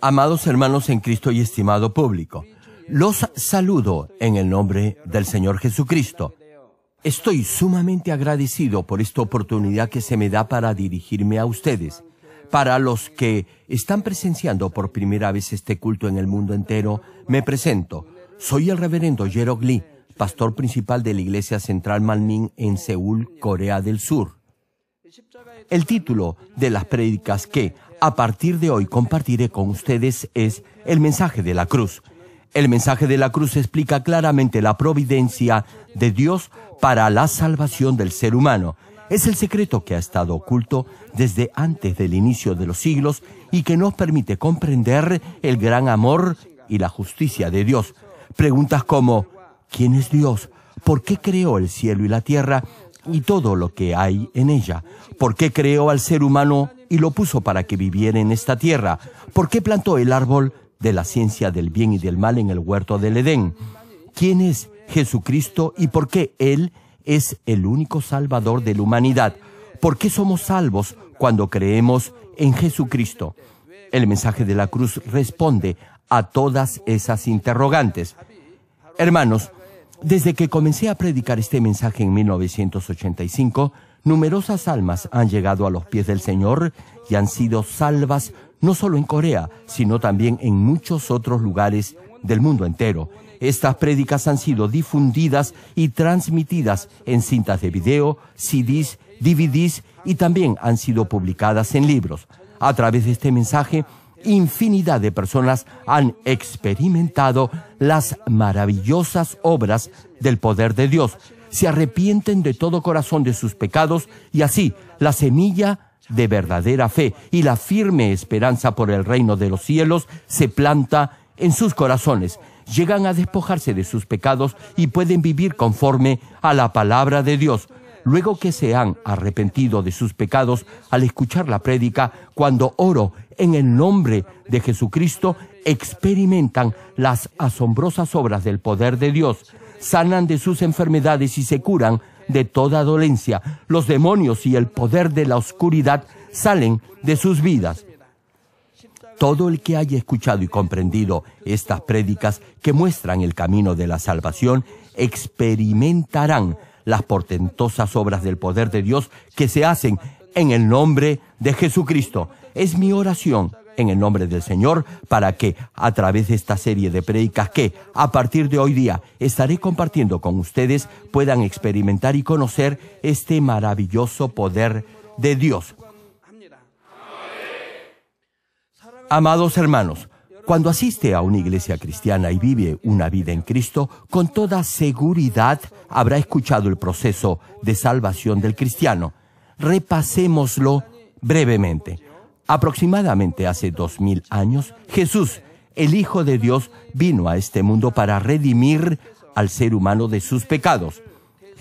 Amados hermanos en Cristo y estimado público, los saludo en el nombre del Señor Jesucristo. Estoy sumamente agradecido por esta oportunidad que se me da para dirigirme a ustedes. Para los que están presenciando por primera vez este culto en el mundo entero, me presento. Soy el reverendo Jerog Lee, pastor principal de la Iglesia Central Malmin en Seúl, Corea del Sur. El título de las prédicas que a partir de hoy compartiré con ustedes es El mensaje de la cruz. El mensaje de la cruz explica claramente la providencia de Dios para la salvación del ser humano. Es el secreto que ha estado oculto desde antes del inicio de los siglos y que nos permite comprender el gran amor y la justicia de Dios. Preguntas como, ¿quién es Dios? ¿Por qué creó el cielo y la tierra y todo lo que hay en ella? ¿Por qué creó al ser humano y lo puso para que viviera en esta tierra? ¿Por qué plantó el árbol de la ciencia del bien y del mal en el huerto del Edén? ¿Quién es Jesucristo y por qué Él es el único Salvador de la humanidad? ¿Por qué somos salvos cuando creemos en Jesucristo? El mensaje de la cruz responde a todas esas interrogantes. Hermanos, desde que comencé a predicar este mensaje en 1985, numerosas almas han llegado a los pies del Señor y han sido salvas no solo en Corea, sino también en muchos otros lugares del mundo entero. Estas prédicas han sido difundidas y transmitidas en cintas de video, CDs, DVDs y también han sido publicadas en libros. A través de este mensaje, infinidad de personas han experimentado las maravillosas obras del poder de Dios. Se arrepienten de todo corazón de sus pecados y así la semilla de verdadera fe y la firme esperanza por el reino de los cielos se planta en sus corazones. Llegan a despojarse de sus pecados y pueden vivir conforme a la palabra de Dios. Luego que se han arrepentido de sus pecados al escuchar la prédica, cuando oro en el nombre de Jesucristo, experimentan las asombrosas obras del poder de Dios, sanan de sus enfermedades y se curan de toda dolencia. Los demonios y el poder de la oscuridad salen de sus vidas. Todo el que haya escuchado y comprendido estas prédicas que muestran el camino de la salvación, experimentarán las portentosas obras del poder de Dios que se hacen en el nombre de Jesucristo. Es mi oración en el nombre del Señor para que a través de esta serie de prédicas que a partir de hoy día estaré compartiendo con ustedes puedan experimentar y conocer este maravilloso poder de Dios. Amados hermanos, cuando asiste a una iglesia cristiana y vive una vida en Cristo, con toda seguridad habrá escuchado el proceso de salvación del cristiano. Repasémoslo brevemente. Aproximadamente hace dos mil años, Jesús, el Hijo de Dios, vino a este mundo para redimir al ser humano de sus pecados.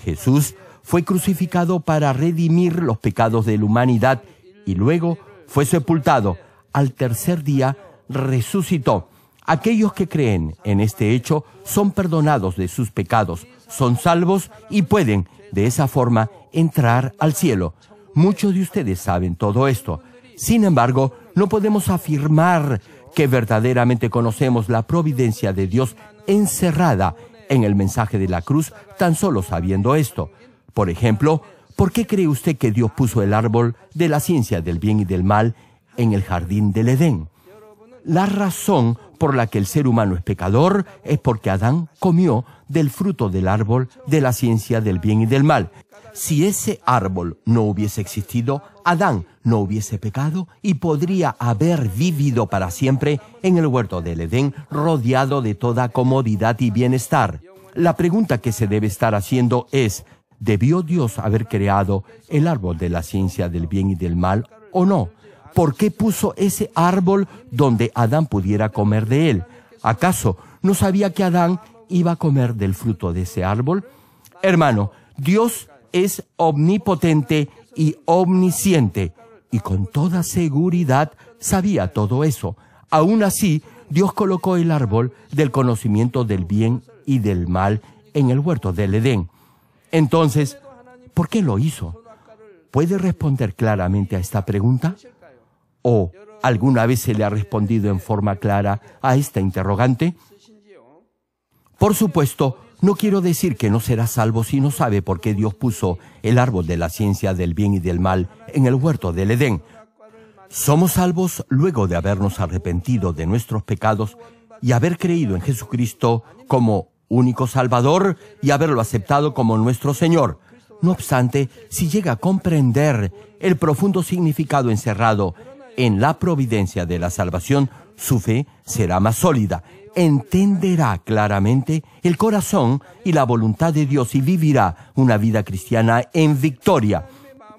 Jesús fue crucificado para redimir los pecados de la humanidad y luego fue sepultado al tercer día resucitó. Aquellos que creen en este hecho son perdonados de sus pecados, son salvos y pueden, de esa forma, entrar al cielo. Muchos de ustedes saben todo esto. Sin embargo, no podemos afirmar que verdaderamente conocemos la providencia de Dios encerrada en el mensaje de la cruz tan solo sabiendo esto. Por ejemplo, ¿por qué cree usted que Dios puso el árbol de la ciencia del bien y del mal en el jardín del Edén. La razón por la que el ser humano es pecador es porque Adán comió del fruto del árbol de la ciencia del bien y del mal. Si ese árbol no hubiese existido, Adán no hubiese pecado y podría haber vivido para siempre en el huerto del Edén rodeado de toda comodidad y bienestar. La pregunta que se debe estar haciendo es, ¿debió Dios haber creado el árbol de la ciencia del bien y del mal o no? ¿por qué puso ese árbol donde Adán pudiera comer de él? ¿Acaso no sabía que Adán iba a comer del fruto de ese árbol? Hermano, Dios es omnipotente y omnisciente, y con toda seguridad sabía todo eso. Aún así, Dios colocó el árbol del conocimiento del bien y del mal en el huerto del Edén. Entonces, ¿por qué lo hizo? ¿Puede responder claramente a esta pregunta? ¿O ¿Alguna vez se le ha respondido en forma clara a esta interrogante? Por supuesto, no quiero decir que no será salvo si no sabe por qué Dios puso el árbol de la ciencia del bien y del mal en el huerto del Edén. Somos salvos luego de habernos arrepentido de nuestros pecados y haber creído en Jesucristo como único Salvador y haberlo aceptado como nuestro Señor. No obstante, si llega a comprender el profundo significado encerrado en la providencia de la salvación, su fe será más sólida entenderá claramente el corazón y la voluntad de Dios y vivirá una vida cristiana en victoria.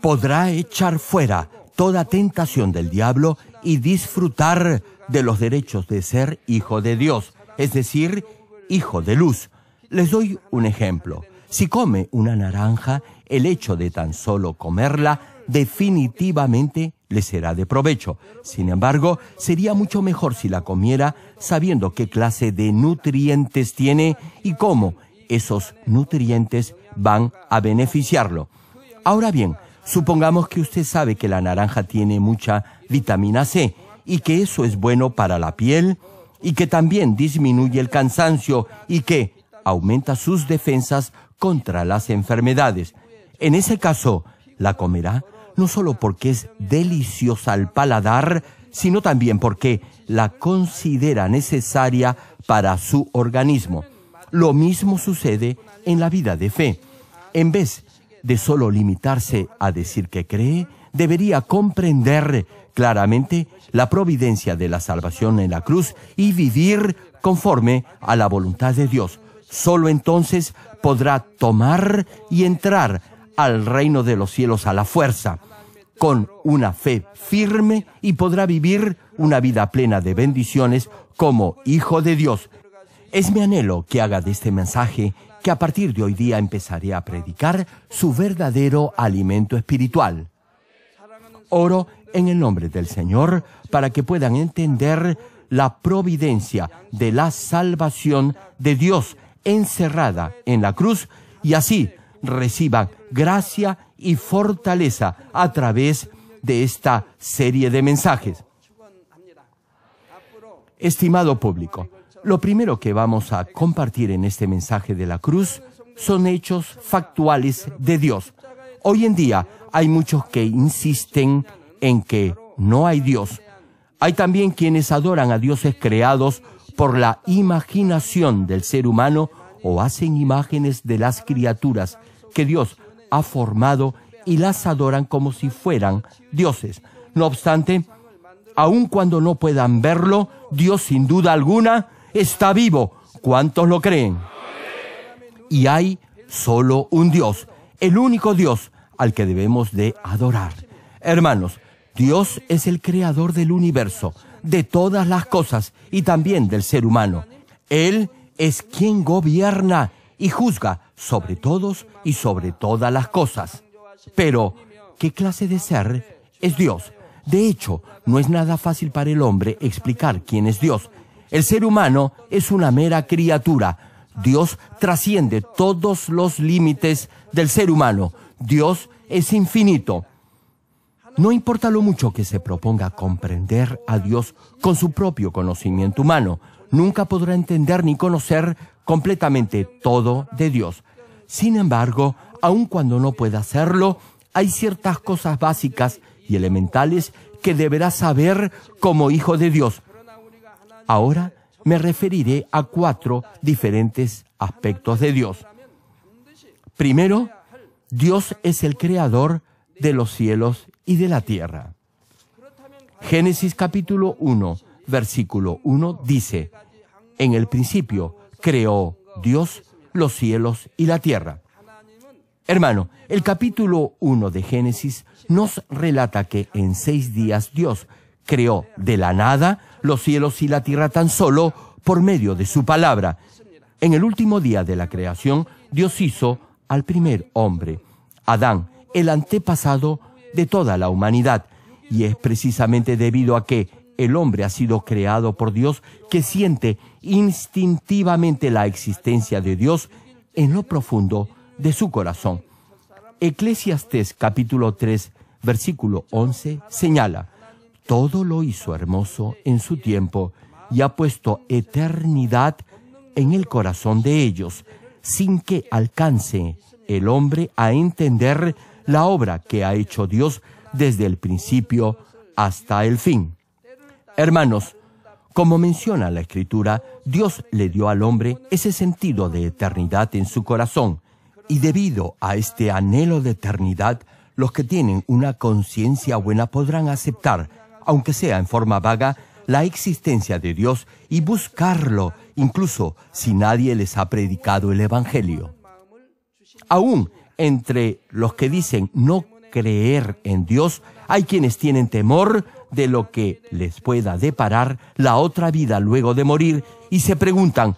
Podrá echar fuera toda tentación del diablo y disfrutar de los derechos de ser hijo de Dios, es decir, hijo de luz. Les doy un ejemplo. Si come una naranja, el hecho de tan solo comerla definitivamente le será de provecho. Sin embargo, sería mucho mejor si la comiera sabiendo qué clase de nutrientes tiene y cómo esos nutrientes van a beneficiarlo. Ahora bien, supongamos que usted sabe que la naranja tiene mucha vitamina C y que eso es bueno para la piel y que también disminuye el cansancio y que aumenta sus defensas contra las enfermedades. En ese caso, ¿la comerá? no solo porque es deliciosa al paladar, sino también porque la considera necesaria para su organismo. Lo mismo sucede en la vida de fe. En vez de solo limitarse a decir que cree, debería comprender claramente la providencia de la salvación en la cruz y vivir conforme a la voluntad de Dios. Solo entonces podrá tomar y entrar al reino de los cielos a la fuerza con una fe firme y podrá vivir una vida plena de bendiciones como hijo de Dios. Es mi anhelo que haga de este mensaje que a partir de hoy día empezaré a predicar su verdadero alimento espiritual. Oro en el nombre del Señor para que puedan entender la providencia de la salvación de Dios encerrada en la cruz y así reciban gracia y fortaleza a través de esta serie de mensajes. Estimado público, lo primero que vamos a compartir en este mensaje de la cruz son hechos factuales de Dios. Hoy en día hay muchos que insisten en que no hay Dios. Hay también quienes adoran a dioses creados por la imaginación del ser humano o hacen imágenes de las criaturas que Dios ha formado y las adoran como si fueran dioses. No obstante, aun cuando no puedan verlo, Dios sin duda alguna está vivo. ¿Cuántos lo creen? Y hay solo un Dios, el único Dios al que debemos de adorar. Hermanos, Dios es el creador del universo, de todas las cosas y también del ser humano. Él es quien gobierna y juzga sobre todos y sobre todas las cosas. Pero, ¿qué clase de ser es Dios? De hecho, no es nada fácil para el hombre explicar quién es Dios. El ser humano es una mera criatura. Dios trasciende todos los límites del ser humano. Dios es infinito. No importa lo mucho que se proponga comprender a Dios con su propio conocimiento humano, nunca podrá entender ni conocer completamente todo de Dios. Sin embargo, aun cuando no pueda hacerlo, hay ciertas cosas básicas y elementales que deberá saber como hijo de Dios. Ahora me referiré a cuatro diferentes aspectos de Dios. Primero, Dios es el creador de los cielos y de la tierra. Génesis capítulo 1, versículo 1 dice, En el principio creó Dios los cielos y la tierra. Hermano, el capítulo 1 de Génesis nos relata que en seis días Dios creó de la nada los cielos y la tierra tan solo por medio de su palabra. En el último día de la creación, Dios hizo al primer hombre, Adán, el antepasado de toda la humanidad. Y es precisamente debido a que el hombre ha sido creado por Dios que siente instintivamente la existencia de Dios en lo profundo de su corazón. Eclesiastes capítulo 3, versículo 11 señala, todo lo hizo hermoso en su tiempo y ha puesto eternidad en el corazón de ellos, sin que alcance el hombre a entender la obra que ha hecho Dios desde el principio hasta el fin. Hermanos, como menciona la Escritura, Dios le dio al hombre ese sentido de eternidad en su corazón, y debido a este anhelo de eternidad, los que tienen una conciencia buena podrán aceptar, aunque sea en forma vaga, la existencia de Dios y buscarlo, incluso si nadie les ha predicado el Evangelio. Aún entre los que dicen no creer en Dios, hay quienes tienen temor de lo que les pueda deparar la otra vida luego de morir y se preguntan,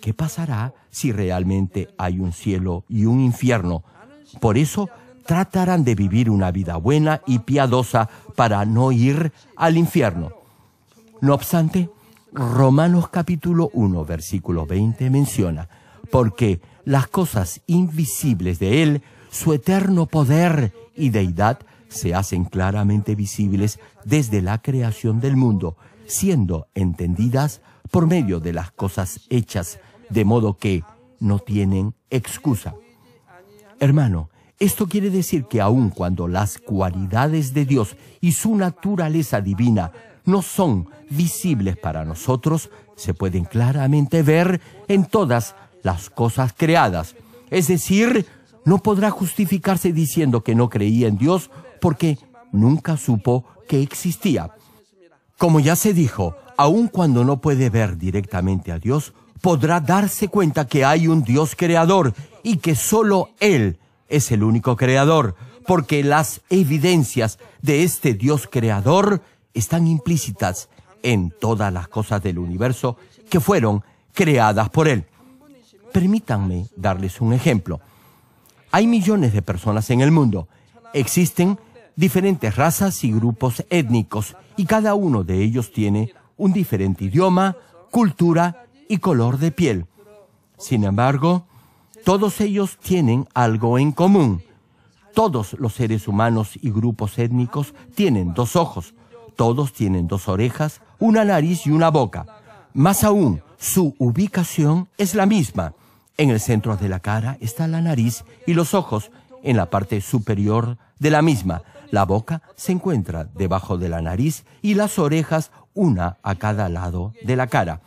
¿qué pasará si realmente hay un cielo y un infierno? Por eso tratarán de vivir una vida buena y piadosa para no ir al infierno. No obstante, Romanos capítulo 1, versículo 20 menciona, porque las cosas invisibles de Él, su eterno poder y deidad, se hacen claramente visibles desde la creación del mundo, siendo entendidas por medio de las cosas hechas, de modo que no tienen excusa. Hermano, esto quiere decir que aun cuando las cualidades de Dios y su naturaleza divina no son visibles para nosotros, se pueden claramente ver en todas las cosas creadas. Es decir, no podrá justificarse diciendo que no creía en Dios porque nunca supo que existía. Como ya se dijo, aun cuando no puede ver directamente a Dios, podrá darse cuenta que hay un Dios creador y que solo Él es el único creador, porque las evidencias de este Dios creador están implícitas en todas las cosas del universo que fueron creadas por Él. Permítanme darles un ejemplo. Hay millones de personas en el mundo. Existen diferentes razas y grupos étnicos y cada uno de ellos tiene un diferente idioma, cultura y color de piel. Sin embargo, todos ellos tienen algo en común. Todos los seres humanos y grupos étnicos tienen dos ojos, todos tienen dos orejas, una nariz y una boca. Más aún, su ubicación es la misma. En el centro de la cara está la nariz y los ojos en la parte superior de la misma. La boca se encuentra debajo de la nariz y las orejas una a cada lado de la cara.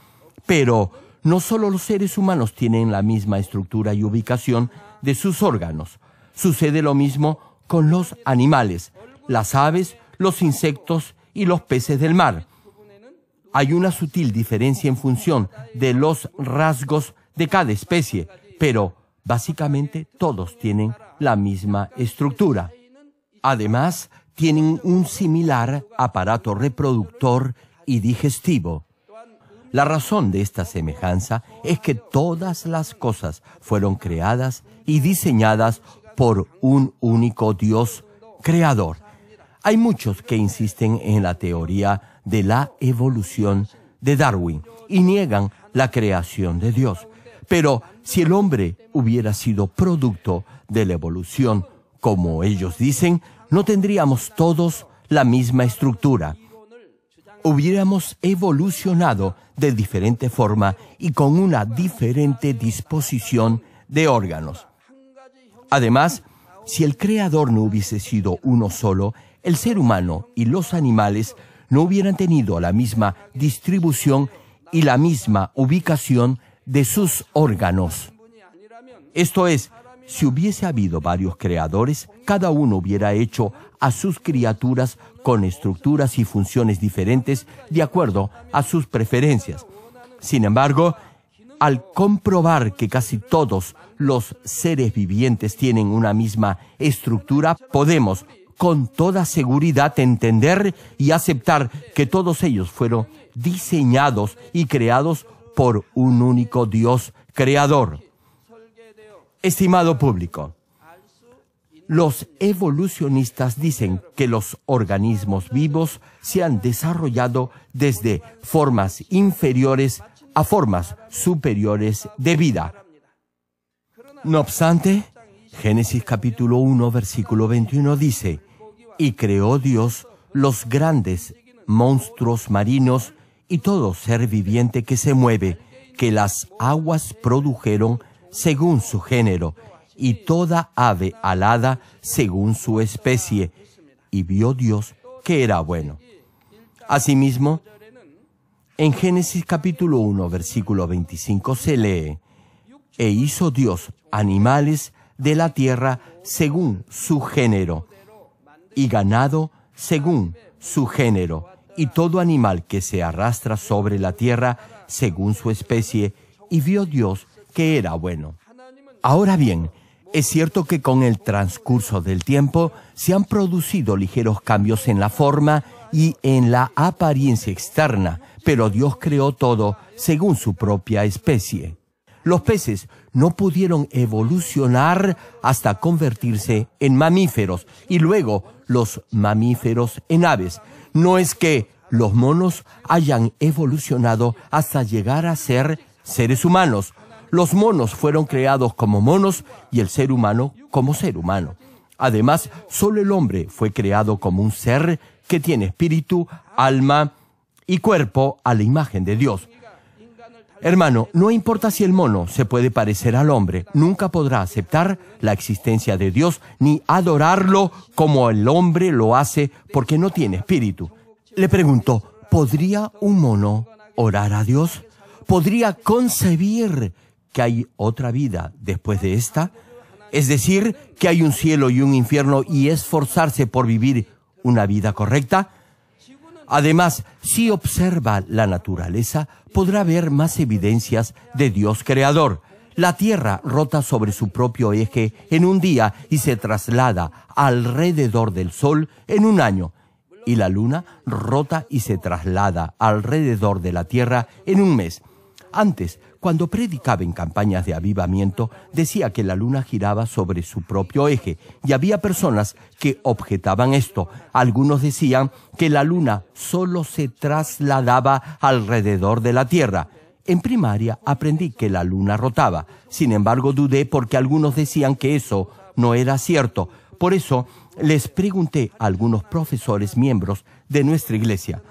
Pero no solo los seres humanos tienen la misma estructura y ubicación de sus órganos. Sucede lo mismo con los animales, las aves, los insectos y los peces del mar. Hay una sutil diferencia en función de los rasgos de cada especie, pero básicamente todos tienen la misma estructura. Además, tienen un similar aparato reproductor y digestivo. La razón de esta semejanza es que todas las cosas fueron creadas y diseñadas por un único Dios creador. Hay muchos que insisten en la teoría de la evolución de Darwin y niegan la creación de Dios. Pero si el hombre hubiera sido producto de la evolución, como ellos dicen, no tendríamos todos la misma estructura. Hubiéramos evolucionado de diferente forma y con una diferente disposición de órganos. Además, si el creador no hubiese sido uno solo, el ser humano y los animales no hubieran tenido la misma distribución y la misma ubicación de sus órganos. Esto es, si hubiese habido varios creadores, cada uno hubiera hecho a sus criaturas con estructuras y funciones diferentes de acuerdo a sus preferencias. Sin embargo, al comprobar que casi todos los seres vivientes tienen una misma estructura, podemos con toda seguridad entender y aceptar que todos ellos fueron diseñados y creados por un único Dios creador. Estimado público, los evolucionistas dicen que los organismos vivos se han desarrollado desde formas inferiores a formas superiores de vida. No obstante, Génesis capítulo 1 versículo 21 dice, y creó Dios los grandes monstruos marinos y todo ser viviente que se mueve, que las aguas produjeron según su género, y toda ave alada según su especie, y vio Dios que era bueno. Asimismo, en Génesis capítulo 1, versículo 25 se lee, E hizo Dios animales de la tierra según su género, y ganado según su género, y todo animal que se arrastra sobre la tierra según su especie, y vio Dios que era bueno. Ahora bien, es cierto que con el transcurso del tiempo se han producido ligeros cambios en la forma y en la apariencia externa, pero Dios creó todo según su propia especie. Los peces no pudieron evolucionar hasta convertirse en mamíferos y luego los mamíferos en aves. No es que los monos hayan evolucionado hasta llegar a ser seres humanos. Los monos fueron creados como monos y el ser humano como ser humano. Además, solo el hombre fue creado como un ser que tiene espíritu, alma y cuerpo a la imagen de Dios. Hermano, no importa si el mono se puede parecer al hombre, nunca podrá aceptar la existencia de Dios ni adorarlo como el hombre lo hace porque no tiene espíritu. Le pregunto, ¿podría un mono orar a Dios? ¿Podría concebir que hay otra vida después de esta? Es decir, que hay un cielo y un infierno y esforzarse por vivir una vida correcta? Además, si observa la naturaleza, podrá ver más evidencias de Dios creador. La Tierra rota sobre su propio eje en un día y se traslada alrededor del Sol en un año. Y la Luna rota y se traslada alrededor de la Tierra en un mes. Antes, cuando predicaba en campañas de avivamiento, decía que la luna giraba sobre su propio eje y había personas que objetaban esto. Algunos decían que la luna solo se trasladaba alrededor de la Tierra. En primaria aprendí que la luna rotaba. Sin embargo, dudé porque algunos decían que eso no era cierto. Por eso les pregunté a algunos profesores miembros de nuestra iglesia,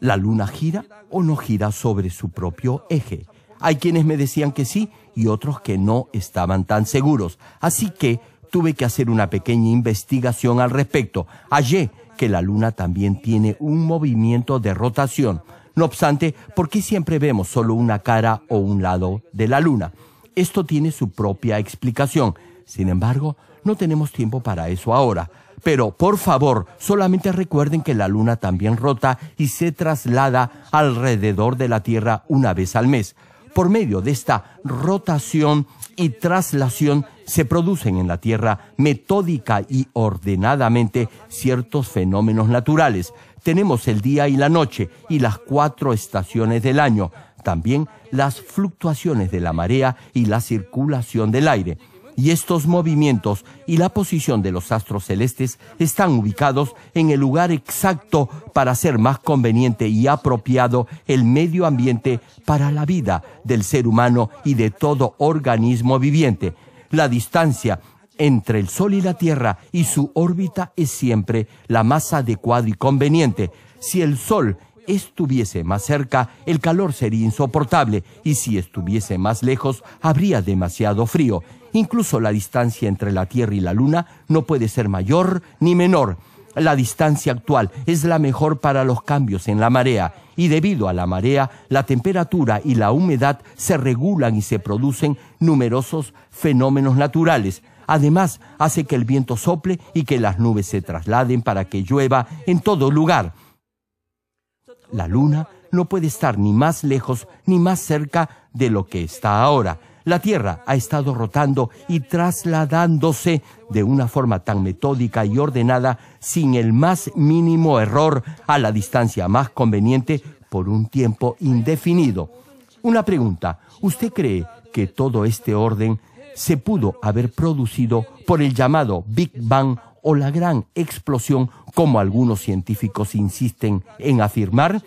¿la luna gira o no gira sobre su propio eje? Hay quienes me decían que sí y otros que no estaban tan seguros. Así que tuve que hacer una pequeña investigación al respecto. Hallé que la luna también tiene un movimiento de rotación. No obstante, ¿por qué siempre vemos solo una cara o un lado de la luna? Esto tiene su propia explicación. Sin embargo, no tenemos tiempo para eso ahora. Pero, por favor, solamente recuerden que la luna también rota y se traslada alrededor de la Tierra una vez al mes. Por medio de esta rotación y traslación se producen en la Tierra metódica y ordenadamente ciertos fenómenos naturales. Tenemos el día y la noche y las cuatro estaciones del año, también las fluctuaciones de la marea y la circulación del aire y estos movimientos y la posición de los astros celestes están ubicados en el lugar exacto para hacer más conveniente y apropiado el medio ambiente para la vida del ser humano y de todo organismo viviente. La distancia entre el Sol y la Tierra y su órbita es siempre la más adecuada y conveniente. Si el Sol estuviese más cerca, el calor sería insoportable y si estuviese más lejos, habría demasiado frío. Incluso la distancia entre la Tierra y la Luna no puede ser mayor ni menor. La distancia actual es la mejor para los cambios en la marea y debido a la marea, la temperatura y la humedad se regulan y se producen numerosos fenómenos naturales. Además, hace que el viento sople y que las nubes se trasladen para que llueva en todo lugar. La luna no puede estar ni más lejos ni más cerca de lo que está ahora. La Tierra ha estado rotando y trasladándose de una forma tan metódica y ordenada sin el más mínimo error a la distancia más conveniente por un tiempo indefinido. Una pregunta, ¿usted cree que todo este orden se pudo haber producido por el llamado Big Bang o la gran explosión, como algunos científicos insisten en afirmar?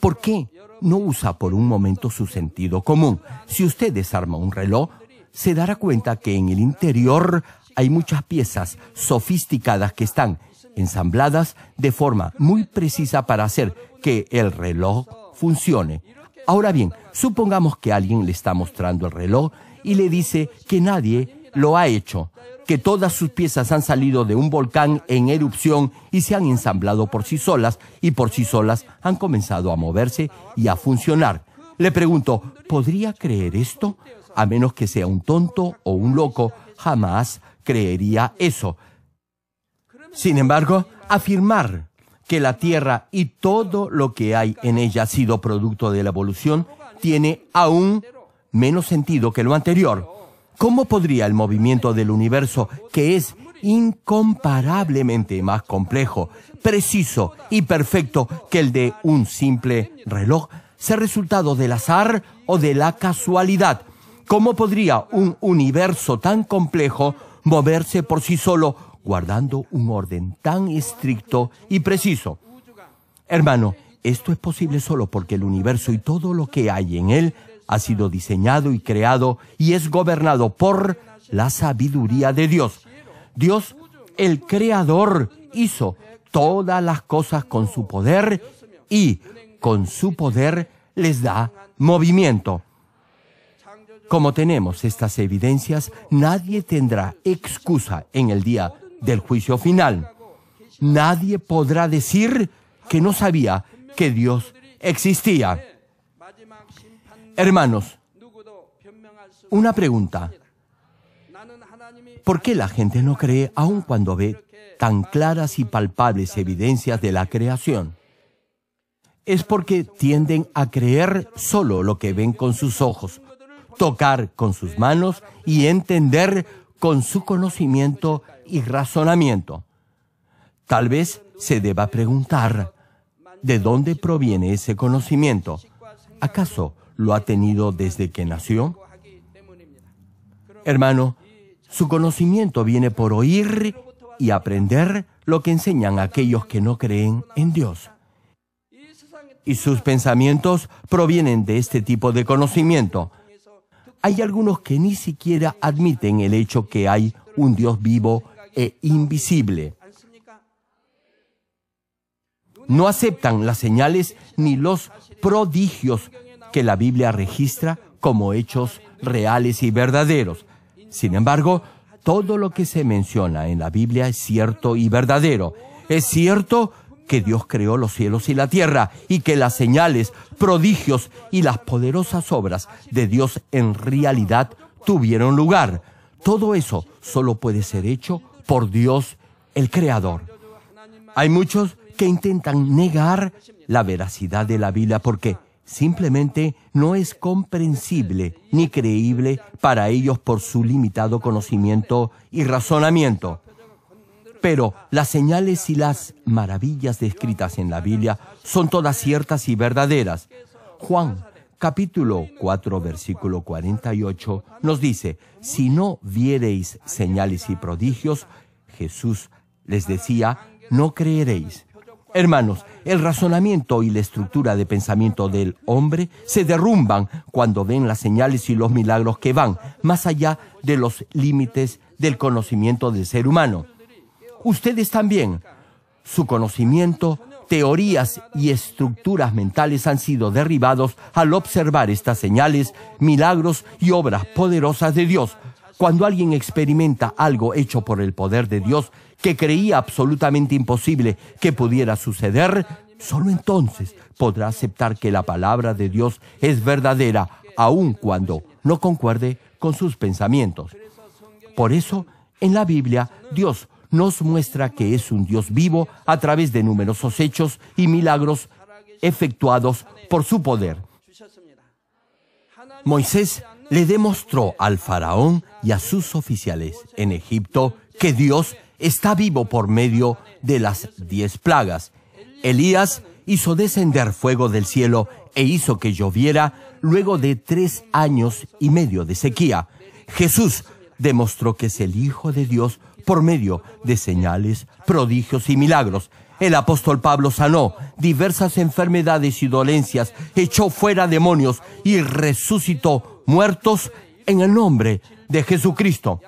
¿Por qué no usa por un momento su sentido común? Si usted desarma un reloj, se dará cuenta que en el interior hay muchas piezas sofisticadas que están ensambladas de forma muy precisa para hacer que el reloj funcione. Ahora bien, supongamos que alguien le está mostrando el reloj y le dice que nadie lo ha hecho, que todas sus piezas han salido de un volcán en erupción y se han ensamblado por sí solas y por sí solas han comenzado a moverse y a funcionar. Le pregunto, ¿podría creer esto? A menos que sea un tonto o un loco, jamás creería eso. Sin embargo, afirmar que la Tierra y todo lo que hay en ella ha sido producto de la evolución tiene aún menos sentido que lo anterior. ¿Cómo podría el movimiento del universo, que es incomparablemente más complejo, preciso y perfecto que el de un simple reloj, ser resultado del azar o de la casualidad? ¿Cómo podría un universo tan complejo moverse por sí solo guardando un orden tan estricto y preciso. Hermano, esto es posible solo porque el universo y todo lo que hay en él ha sido diseñado y creado y es gobernado por la sabiduría de Dios. Dios, el creador, hizo todas las cosas con su poder y con su poder les da movimiento. Como tenemos estas evidencias, nadie tendrá excusa en el día del juicio final. Nadie podrá decir que no sabía que Dios existía. Hermanos, una pregunta. ¿Por qué la gente no cree aun cuando ve tan claras y palpables evidencias de la creación? Es porque tienden a creer solo lo que ven con sus ojos, tocar con sus manos y entender con su conocimiento y razonamiento. Tal vez se deba preguntar, ¿de dónde proviene ese conocimiento? ¿Acaso lo ha tenido desde que nació? Hermano, su conocimiento viene por oír y aprender lo que enseñan aquellos que no creen en Dios. Y sus pensamientos provienen de este tipo de conocimiento. Hay algunos que ni siquiera admiten el hecho que hay un Dios vivo e invisible. No aceptan las señales ni los prodigios que la Biblia registra como hechos reales y verdaderos. Sin embargo, todo lo que se menciona en la Biblia es cierto y verdadero. Es cierto que Dios creó los cielos y la tierra y que las señales, prodigios y las poderosas obras de Dios en realidad tuvieron lugar. Todo eso solo puede ser hecho por Dios el Creador. Hay muchos que intentan negar la veracidad de la Biblia porque simplemente no es comprensible ni creíble para ellos por su limitado conocimiento y razonamiento. Pero las señales y las maravillas descritas en la Biblia son todas ciertas y verdaderas. Juan capítulo 4 versículo 48 nos dice, si no viereis señales y prodigios, Jesús les decía, no creeréis. Hermanos, el razonamiento y la estructura de pensamiento del hombre se derrumban cuando ven las señales y los milagros que van más allá de los límites del conocimiento del ser humano. Ustedes también, su conocimiento teorías y estructuras mentales han sido derribados al observar estas señales, milagros y obras poderosas de Dios. Cuando alguien experimenta algo hecho por el poder de Dios que creía absolutamente imposible que pudiera suceder, solo entonces podrá aceptar que la palabra de Dios es verdadera, aun cuando no concuerde con sus pensamientos. Por eso, en la Biblia, Dios nos muestra que es un Dios vivo a través de numerosos hechos y milagros efectuados por su poder. Moisés le demostró al faraón y a sus oficiales en Egipto que Dios está vivo por medio de las diez plagas. Elías hizo descender fuego del cielo e hizo que lloviera luego de tres años y medio de sequía. Jesús demostró que es el Hijo de Dios por medio de señales, prodigios y milagros. El apóstol Pablo sanó diversas enfermedades y dolencias, echó fuera demonios y resucitó muertos en el nombre de Jesucristo.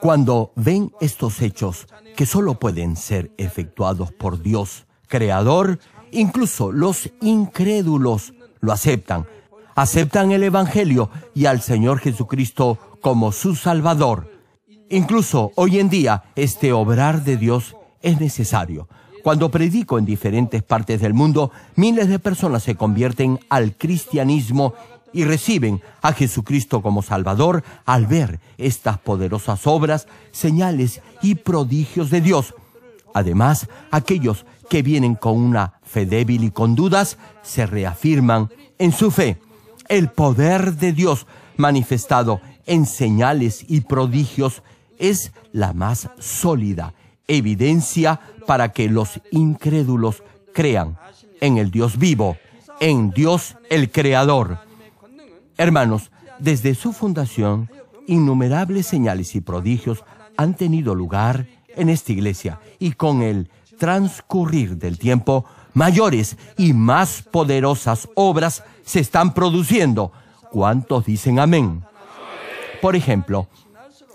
Cuando ven estos hechos que solo pueden ser efectuados por Dios, Creador, incluso los incrédulos lo aceptan. Aceptan el Evangelio y al Señor Jesucristo como su Salvador. Incluso hoy en día este obrar de Dios es necesario. Cuando predico en diferentes partes del mundo, miles de personas se convierten al cristianismo y reciben a Jesucristo como Salvador al ver estas poderosas obras, señales y prodigios de Dios. Además, aquellos que vienen con una fe débil y con dudas se reafirman en su fe. El poder de Dios manifestado en señales y prodigios es la más sólida evidencia para que los incrédulos crean en el Dios vivo, en Dios el Creador. Hermanos, desde su fundación, innumerables señales y prodigios han tenido lugar en esta iglesia y con el transcurrir del tiempo, mayores y más poderosas obras se están produciendo. ¿Cuántos dicen amén? Por ejemplo,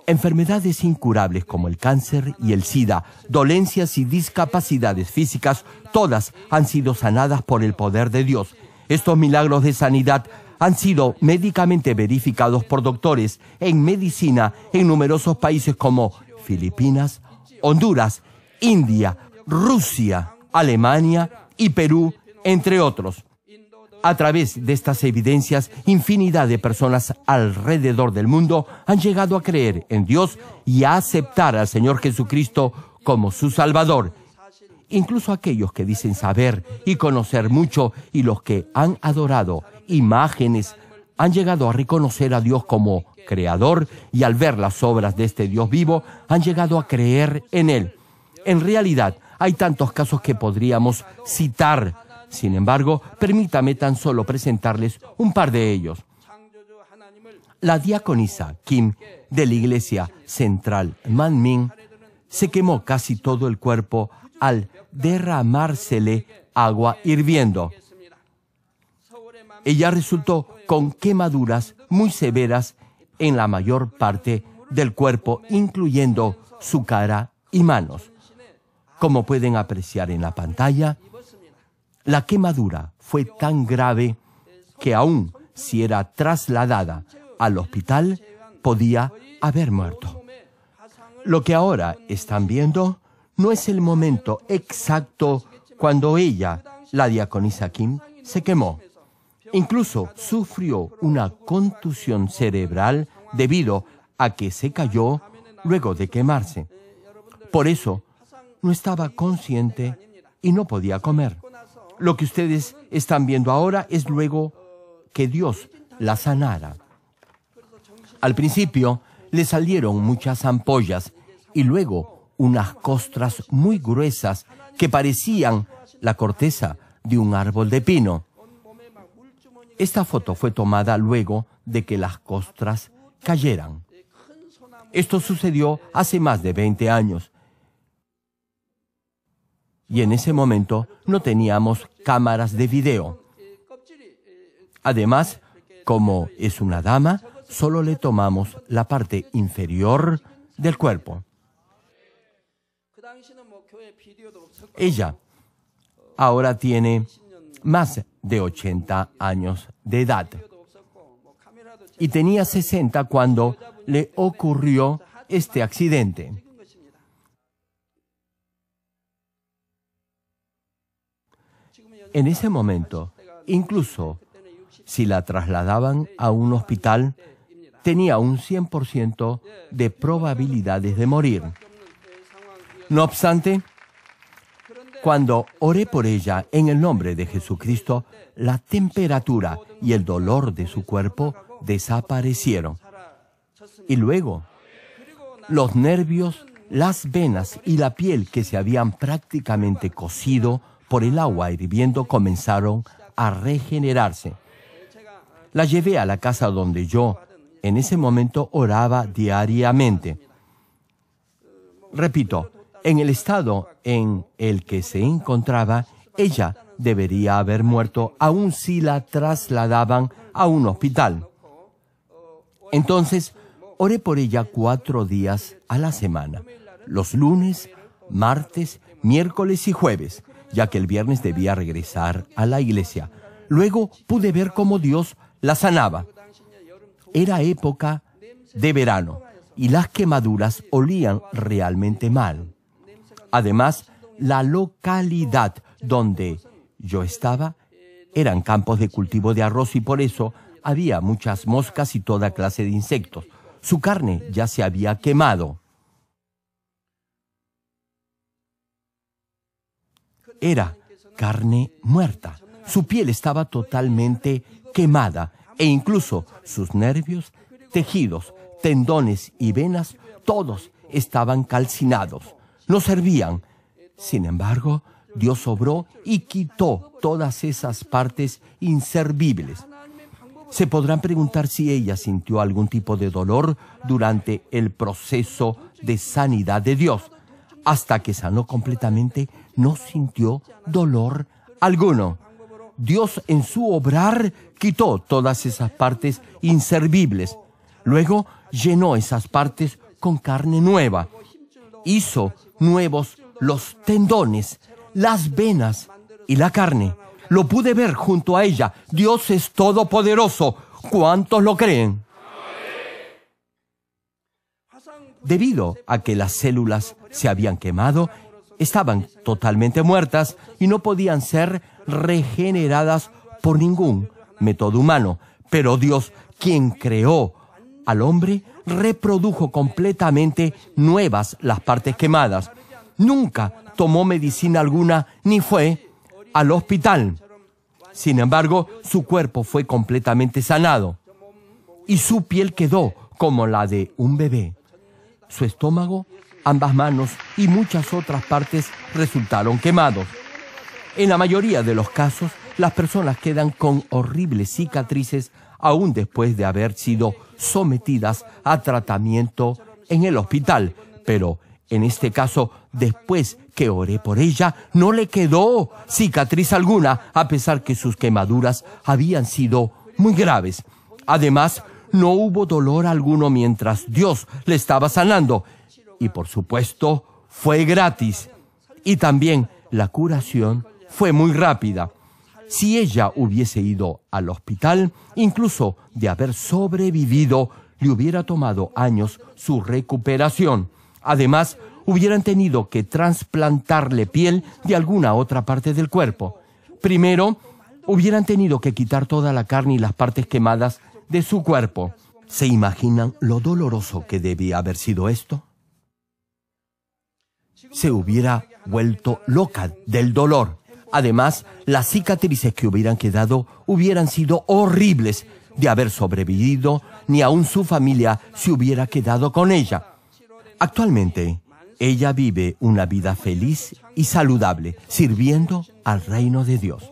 enfermedades incurables como el cáncer y el SIDA, dolencias y discapacidades físicas, todas han sido sanadas por el poder de Dios. Estos milagros de sanidad han sido médicamente verificados por doctores en medicina en numerosos países como Filipinas, Honduras, India, Rusia, Alemania y Perú, entre otros. A través de estas evidencias, infinidad de personas alrededor del mundo han llegado a creer en Dios y a aceptar al Señor Jesucristo como su Salvador. Incluso aquellos que dicen saber y conocer mucho y los que han adorado imágenes han llegado a reconocer a Dios como Creador y al ver las obras de este Dios vivo han llegado a creer en Él. En realidad, hay tantos casos que podríamos citar sin embargo, permítame tan solo presentarles un par de ellos. La diaconisa Kim de la iglesia central Manmin se quemó casi todo el cuerpo al derramársele agua hirviendo. Ella resultó con quemaduras muy severas en la mayor parte del cuerpo, incluyendo su cara y manos. Como pueden apreciar en la pantalla, la quemadura fue tan grave que aún si era trasladada al hospital, podía haber muerto. Lo que ahora están viendo no es el momento exacto cuando ella, la diaconisa Kim, se quemó. Incluso sufrió una contusión cerebral debido a que se cayó luego de quemarse. Por eso, no estaba consciente y no podía comer. Lo que ustedes están viendo ahora es luego que Dios la sanara. Al principio le salieron muchas ampollas y luego unas costras muy gruesas que parecían la corteza de un árbol de pino. Esta foto fue tomada luego de que las costras cayeran. Esto sucedió hace más de 20 años y en ese momento no teníamos cámaras de video. Además, como es una dama, solo le tomamos la parte inferior del cuerpo. Ella ahora tiene más de 80 años de edad y tenía 60 cuando le ocurrió este accidente. En ese momento, incluso si la trasladaban a un hospital, tenía un 100% de probabilidades de morir. No obstante, cuando oré por ella en el nombre de Jesucristo, la temperatura y el dolor de su cuerpo desaparecieron. Y luego, los nervios, las venas y la piel que se habían prácticamente cocido por el agua hirviendo comenzaron a regenerarse. La llevé a la casa donde yo en ese momento oraba diariamente. Repito, en el estado en el que se encontraba, ella debería haber muerto aun si la trasladaban a un hospital. Entonces, Oré por ella cuatro días a la semana, los lunes, martes, miércoles y jueves, ya que el viernes debía regresar a la iglesia. Luego pude ver cómo Dios la sanaba. Era época de verano y las quemaduras olían realmente mal. Además, la localidad donde yo estaba eran campos de cultivo de arroz y por eso había muchas moscas y toda clase de insectos. Su carne ya se había quemado. Era carne muerta. Su piel estaba totalmente quemada e incluso sus nervios, tejidos, tendones y venas, todos estaban calcinados. No servían. Sin embargo, Dios obró y quitó todas esas partes inservibles. Se podrán preguntar si ella sintió algún tipo de dolor durante el proceso de sanidad de Dios. Hasta que sanó completamente, no sintió dolor alguno. Dios en su obrar quitó todas esas partes inservibles. Luego llenó esas partes con carne nueva. Hizo nuevos los tendones, las venas y la carne. Lo pude ver junto a ella. Dios es todopoderoso. ¿Cuántos lo creen? Debido a que las células se habían quemado, estaban totalmente muertas y no podían ser regeneradas por ningún método humano. Pero Dios, quien creó al hombre, reprodujo completamente nuevas las partes quemadas. Nunca tomó medicina alguna ni fue al hospital. Sin embargo, su cuerpo fue completamente sanado y su piel quedó como la de un bebé. Su estómago, ambas manos y muchas otras partes resultaron quemados. En la mayoría de los casos, las personas quedan con horribles cicatrices aún después de haber sido sometidas a tratamiento en el hospital, pero en este caso, después que oré por ella, no le quedó cicatriz alguna, a pesar que sus quemaduras habían sido muy graves. Además, no hubo dolor alguno mientras Dios le estaba sanando. Y por supuesto, fue gratis. Y también la curación fue muy rápida. Si ella hubiese ido al hospital, incluso de haber sobrevivido, le hubiera tomado años su recuperación. Además, hubieran tenido que trasplantarle piel de alguna otra parte del cuerpo. Primero, hubieran tenido que quitar toda la carne y las partes quemadas de su cuerpo. ¿Se imaginan lo doloroso que debía haber sido esto? Se hubiera vuelto loca del dolor. Además, las cicatrices que hubieran quedado hubieran sido horribles de haber sobrevivido, ni aun su familia se hubiera quedado con ella. Actualmente, ella vive una vida feliz y saludable, sirviendo al reino de Dios.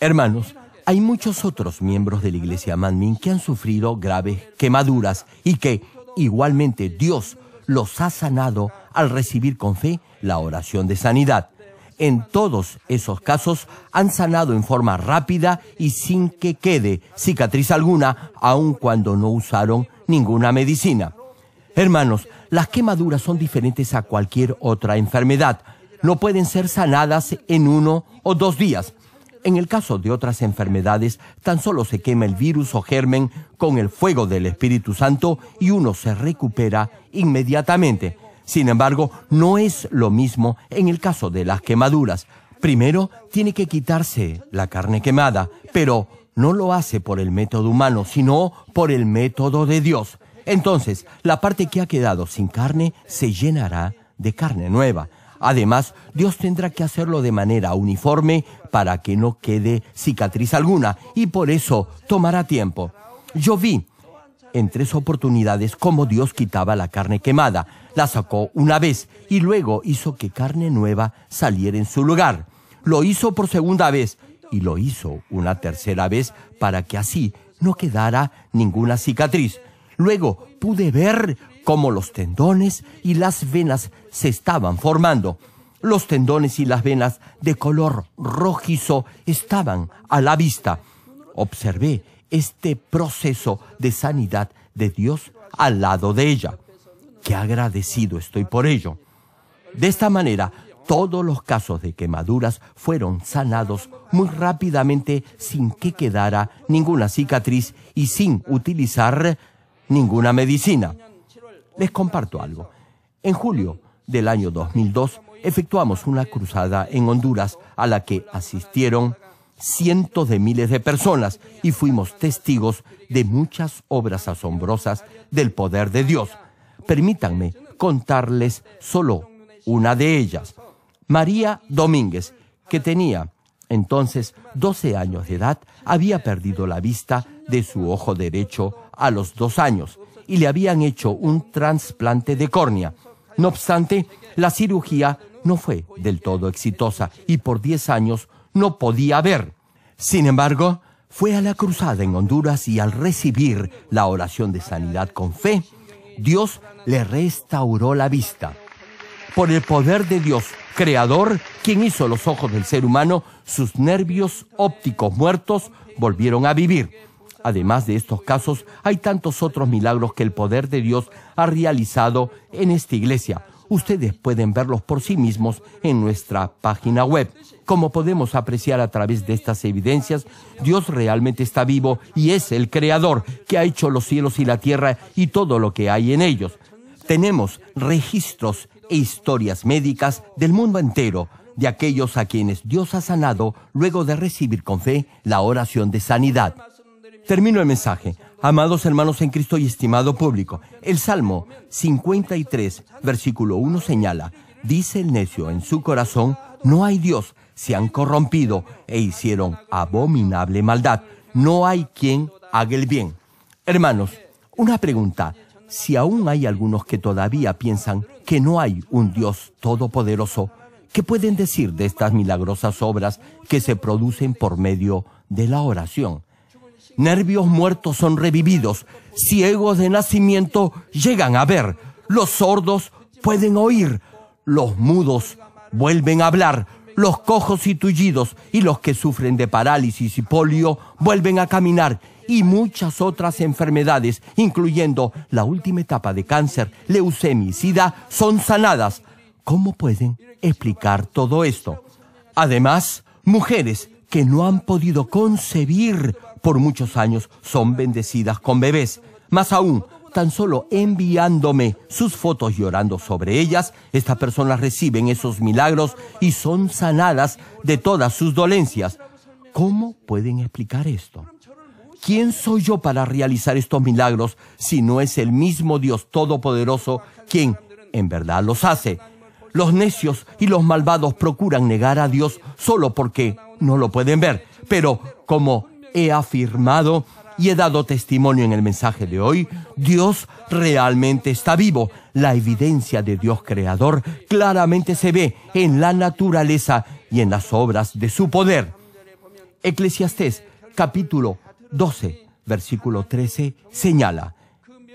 Hermanos, hay muchos otros miembros de la iglesia Manmin que han sufrido graves quemaduras y que, igualmente, Dios los ha sanado al recibir con fe la oración de sanidad. En todos esos casos han sanado en forma rápida y sin que quede cicatriz alguna, aun cuando no usaron ninguna medicina. Hermanos, las quemaduras son diferentes a cualquier otra enfermedad. No pueden ser sanadas en uno o dos días. En el caso de otras enfermedades, tan solo se quema el virus o germen con el fuego del Espíritu Santo y uno se recupera inmediatamente. Sin embargo, no es lo mismo en el caso de las quemaduras. Primero, tiene que quitarse la carne quemada, pero no lo hace por el método humano, sino por el método de Dios. Entonces, la parte que ha quedado sin carne se llenará de carne nueva. Además, Dios tendrá que hacerlo de manera uniforme para que no quede cicatriz alguna y por eso tomará tiempo. Yo vi en tres oportunidades cómo Dios quitaba la carne quemada, la sacó una vez y luego hizo que carne nueva saliera en su lugar. Lo hizo por segunda vez y lo hizo una tercera vez para que así no quedara ninguna cicatriz. Luego pude ver cómo los tendones y las venas se estaban formando. Los tendones y las venas de color rojizo estaban a la vista. Observé este proceso de sanidad de Dios al lado de ella. Qué agradecido estoy por ello. De esta manera, todos los casos de quemaduras fueron sanados muy rápidamente sin que quedara ninguna cicatriz y sin utilizar ninguna medicina. Les comparto algo. En julio del año 2002 efectuamos una cruzada en Honduras a la que asistieron cientos de miles de personas y fuimos testigos de muchas obras asombrosas del poder de Dios. Permítanme contarles solo una de ellas. María Domínguez, que tenía entonces 12 años de edad, había perdido la vista de su ojo derecho a los dos años y le habían hecho un trasplante de córnea. No obstante, la cirugía no fue del todo exitosa y por 10 años no podía ver. Sin embargo, fue a la cruzada en Honduras y al recibir la oración de sanidad con fe, Dios le restauró la vista. Por el poder de Dios, Creador, quien hizo los ojos del ser humano, sus nervios ópticos muertos volvieron a vivir. Además de estos casos, hay tantos otros milagros que el poder de Dios ha realizado en esta iglesia. Ustedes pueden verlos por sí mismos en nuestra página web. Como podemos apreciar a través de estas evidencias, Dios realmente está vivo y es el Creador que ha hecho los cielos y la tierra y todo lo que hay en ellos. Tenemos registros e historias médicas del mundo entero de aquellos a quienes Dios ha sanado luego de recibir con fe la oración de sanidad. Termino el mensaje. Amados hermanos en Cristo y estimado público, el Salmo 53, versículo 1 señala, dice el necio en su corazón, no hay Dios, se han corrompido e hicieron abominable maldad, no hay quien haga el bien. Hermanos, una pregunta, si aún hay algunos que todavía piensan que no hay un Dios todopoderoso, ¿qué pueden decir de estas milagrosas obras que se producen por medio de la oración? Nervios muertos son revividos, ciegos de nacimiento llegan a ver, los sordos pueden oír, los mudos vuelven a hablar, los cojos y tullidos y los que sufren de parálisis y polio vuelven a caminar. Y muchas otras enfermedades, incluyendo la última etapa de cáncer, leucemia y sida, son sanadas. ¿Cómo pueden explicar todo esto? Además, mujeres que no han podido concebir por muchos años son bendecidas con bebés. Más aún, tan solo enviándome sus fotos llorando sobre ellas, estas personas reciben esos milagros y son sanadas de todas sus dolencias. ¿Cómo pueden explicar esto? ¿quién soy yo para realizar estos milagros si no es el mismo Dios Todopoderoso quien en verdad los hace? Los necios y los malvados procuran negar a Dios solo porque no lo pueden ver. Pero como he afirmado y he dado testimonio en el mensaje de hoy, Dios realmente está vivo. La evidencia de Dios creador claramente se ve en la naturaleza y en las obras de su poder. Eclesiastés capítulo 12, versículo 13, señala,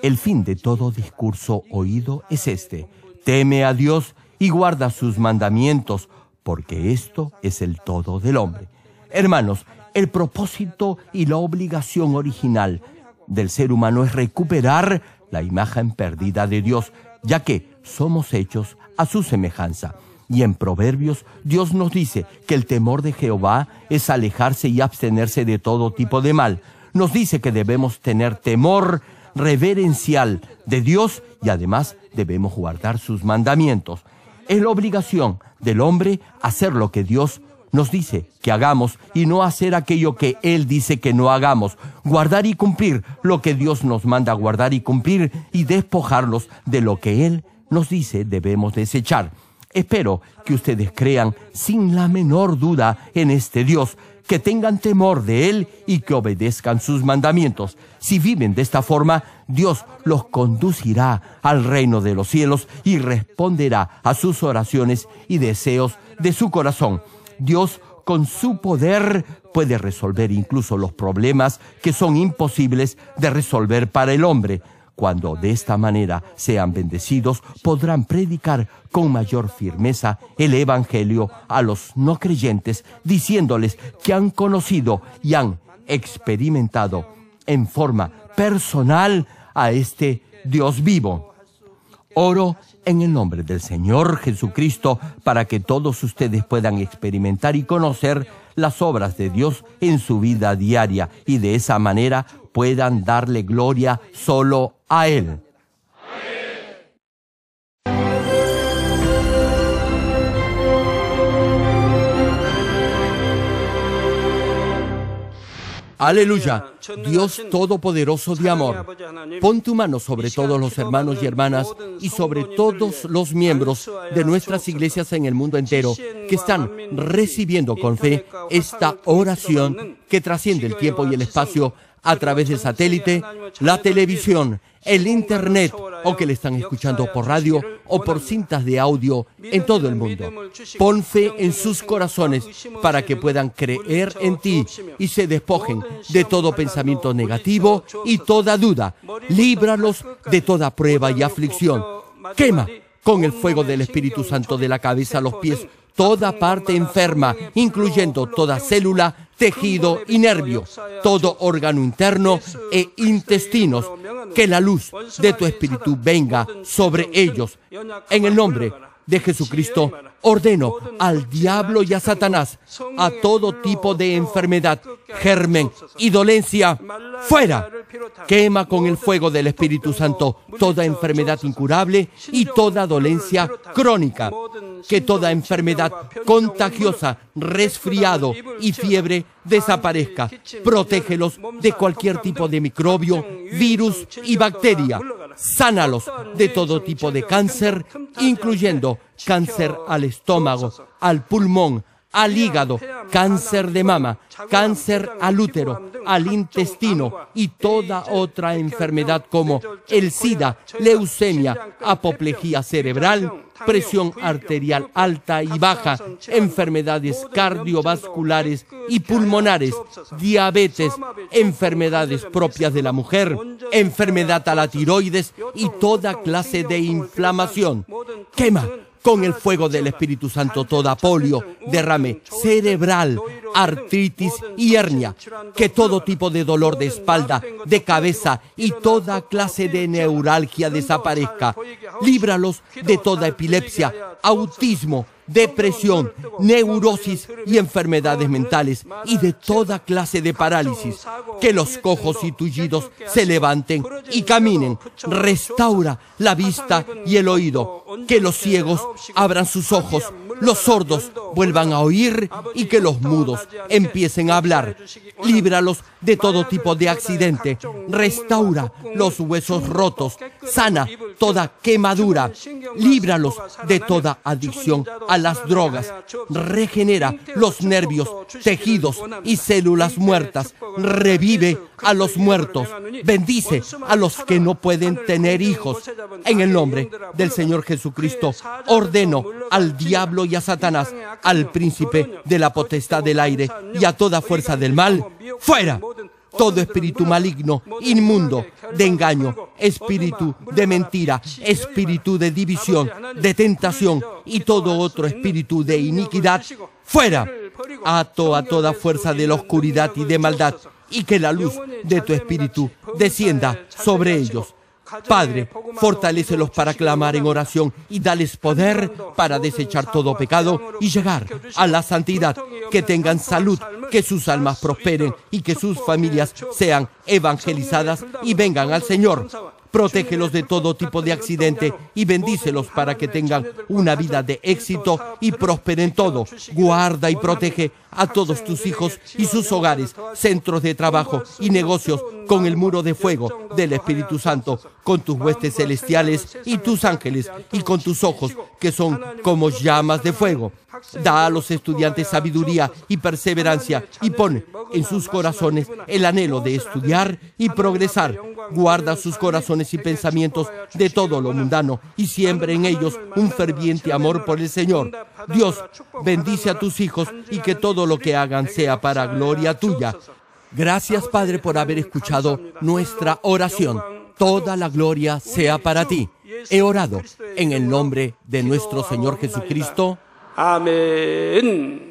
el fin de todo discurso oído es este, teme a Dios y guarda sus mandamientos, porque esto es el todo del hombre. Hermanos, el propósito y la obligación original del ser humano es recuperar la imagen perdida de Dios, ya que somos hechos a su semejanza. Y en Proverbios Dios nos dice que el temor de Jehová es alejarse y abstenerse de todo tipo de mal. Nos dice que debemos tener temor reverencial de Dios y además debemos guardar sus mandamientos. Es la obligación del hombre hacer lo que Dios nos dice que hagamos y no hacer aquello que Él dice que no hagamos. Guardar y cumplir lo que Dios nos manda guardar y cumplir y despojarlos de lo que Él nos dice debemos desechar. Espero que ustedes crean sin la menor duda en este Dios, que tengan temor de Él y que obedezcan sus mandamientos. Si viven de esta forma, Dios los conducirá al reino de los cielos y responderá a sus oraciones y deseos de su corazón. Dios con su poder puede resolver incluso los problemas que son imposibles de resolver para el hombre. Cuando de esta manera sean bendecidos, podrán predicar con mayor firmeza el Evangelio a los no creyentes, diciéndoles que han conocido y han experimentado en forma personal a este Dios vivo. Oro en el nombre del Señor Jesucristo para que todos ustedes puedan experimentar y conocer las obras de Dios en su vida diaria y de esa manera puedan darle gloria solo a Él. Aleluya, Dios Todopoderoso de amor, pon tu mano sobre todos los hermanos y hermanas y sobre todos los miembros de nuestras iglesias en el mundo entero que están recibiendo con fe esta oración que trasciende el tiempo y el espacio a través del satélite, la televisión, el Internet o que le están escuchando por radio o por cintas de audio en todo el mundo. Pon fe en sus corazones para que puedan creer en ti y se despojen de todo pensamiento negativo y toda duda. Líbralos de toda prueba y aflicción. Quema con el fuego del Espíritu Santo de la cabeza a los pies toda parte enferma, incluyendo toda célula, tejido y nervio, todo órgano interno e intestinos. Que la luz de tu espíritu venga sobre ellos. En el nombre de Jesucristo, ordeno al diablo y a Satanás, a todo tipo de enfermedad, germen y dolencia, fuera. Quema con el fuego del Espíritu Santo toda enfermedad incurable y toda dolencia crónica. Que toda enfermedad contagiosa, resfriado y fiebre desaparezca. Protégelos de cualquier tipo de microbio, virus y bacteria. Sánalos de todo tipo de cáncer, incluyendo cáncer al estómago, al pulmón, al hígado, cáncer de mama, cáncer al útero, al intestino y toda otra enfermedad como el SIDA, leucemia, apoplejía cerebral, presión arterial alta y baja, enfermedades cardiovasculares y pulmonares, diabetes, enfermedades propias de la mujer, enfermedad a la tiroides y toda clase de inflamación. Quema con el fuego del Espíritu Santo toda polio, derrame cerebral, artritis y hernia, que todo tipo de dolor de espalda, de cabeza y toda clase de neuralgia desaparezca. Líbralos de toda epilepsia, autismo, depresión, neurosis y enfermedades mentales y de toda clase de parálisis. Que los cojos y tullidos se levanten y caminen. Restaura la vista y el oído. Que los ciegos abran sus ojos, los sordos vuelvan a oír y que los mudos empiecen a hablar. Líbralos de todo tipo de accidente. Restaura los huesos rotos. Sana toda quemadura. Líbralos de toda adicción a las drogas. Regenera los nervios, tejidos y células muertas. Revive a los muertos. Bendice a los que no pueden tener hijos. En el nombre del Señor Jesucristo, ordeno al diablo y a Satanás, al príncipe de la potestad del aire y a toda fuerza del mal, fuera todo espíritu maligno, inmundo, de engaño, espíritu de mentira, espíritu de división, de tentación y todo otro espíritu de iniquidad, fuera. A toda fuerza de la oscuridad y de maldad y que la luz de tu espíritu descienda sobre ellos. Padre, fortalécelos para clamar en oración y dales poder para desechar todo pecado y llegar a la santidad, que tengan salud, que sus almas prosperen y que sus familias sean evangelizadas y vengan al Señor. Protégelos de todo tipo de accidente y bendícelos para que tengan una vida de éxito y prosperen todo. Guarda y protege a todos tus hijos y sus hogares, centros de trabajo y negocios con el muro de fuego del Espíritu Santo, con tus huestes celestiales y tus ángeles y con tus ojos que son como llamas de fuego. Da a los estudiantes sabiduría y perseverancia y pone en sus corazones el anhelo de estudiar y progresar. Guarda sus corazones y pensamientos de todo lo mundano y siembre en ellos un ferviente amor por el Señor. Dios, bendice a tus hijos y que todo lo que hagan sea para gloria tuya. Gracias, Padre, por haber escuchado nuestra oración. Toda la gloria sea para ti. He orado en el nombre de nuestro Señor Jesucristo. Amén.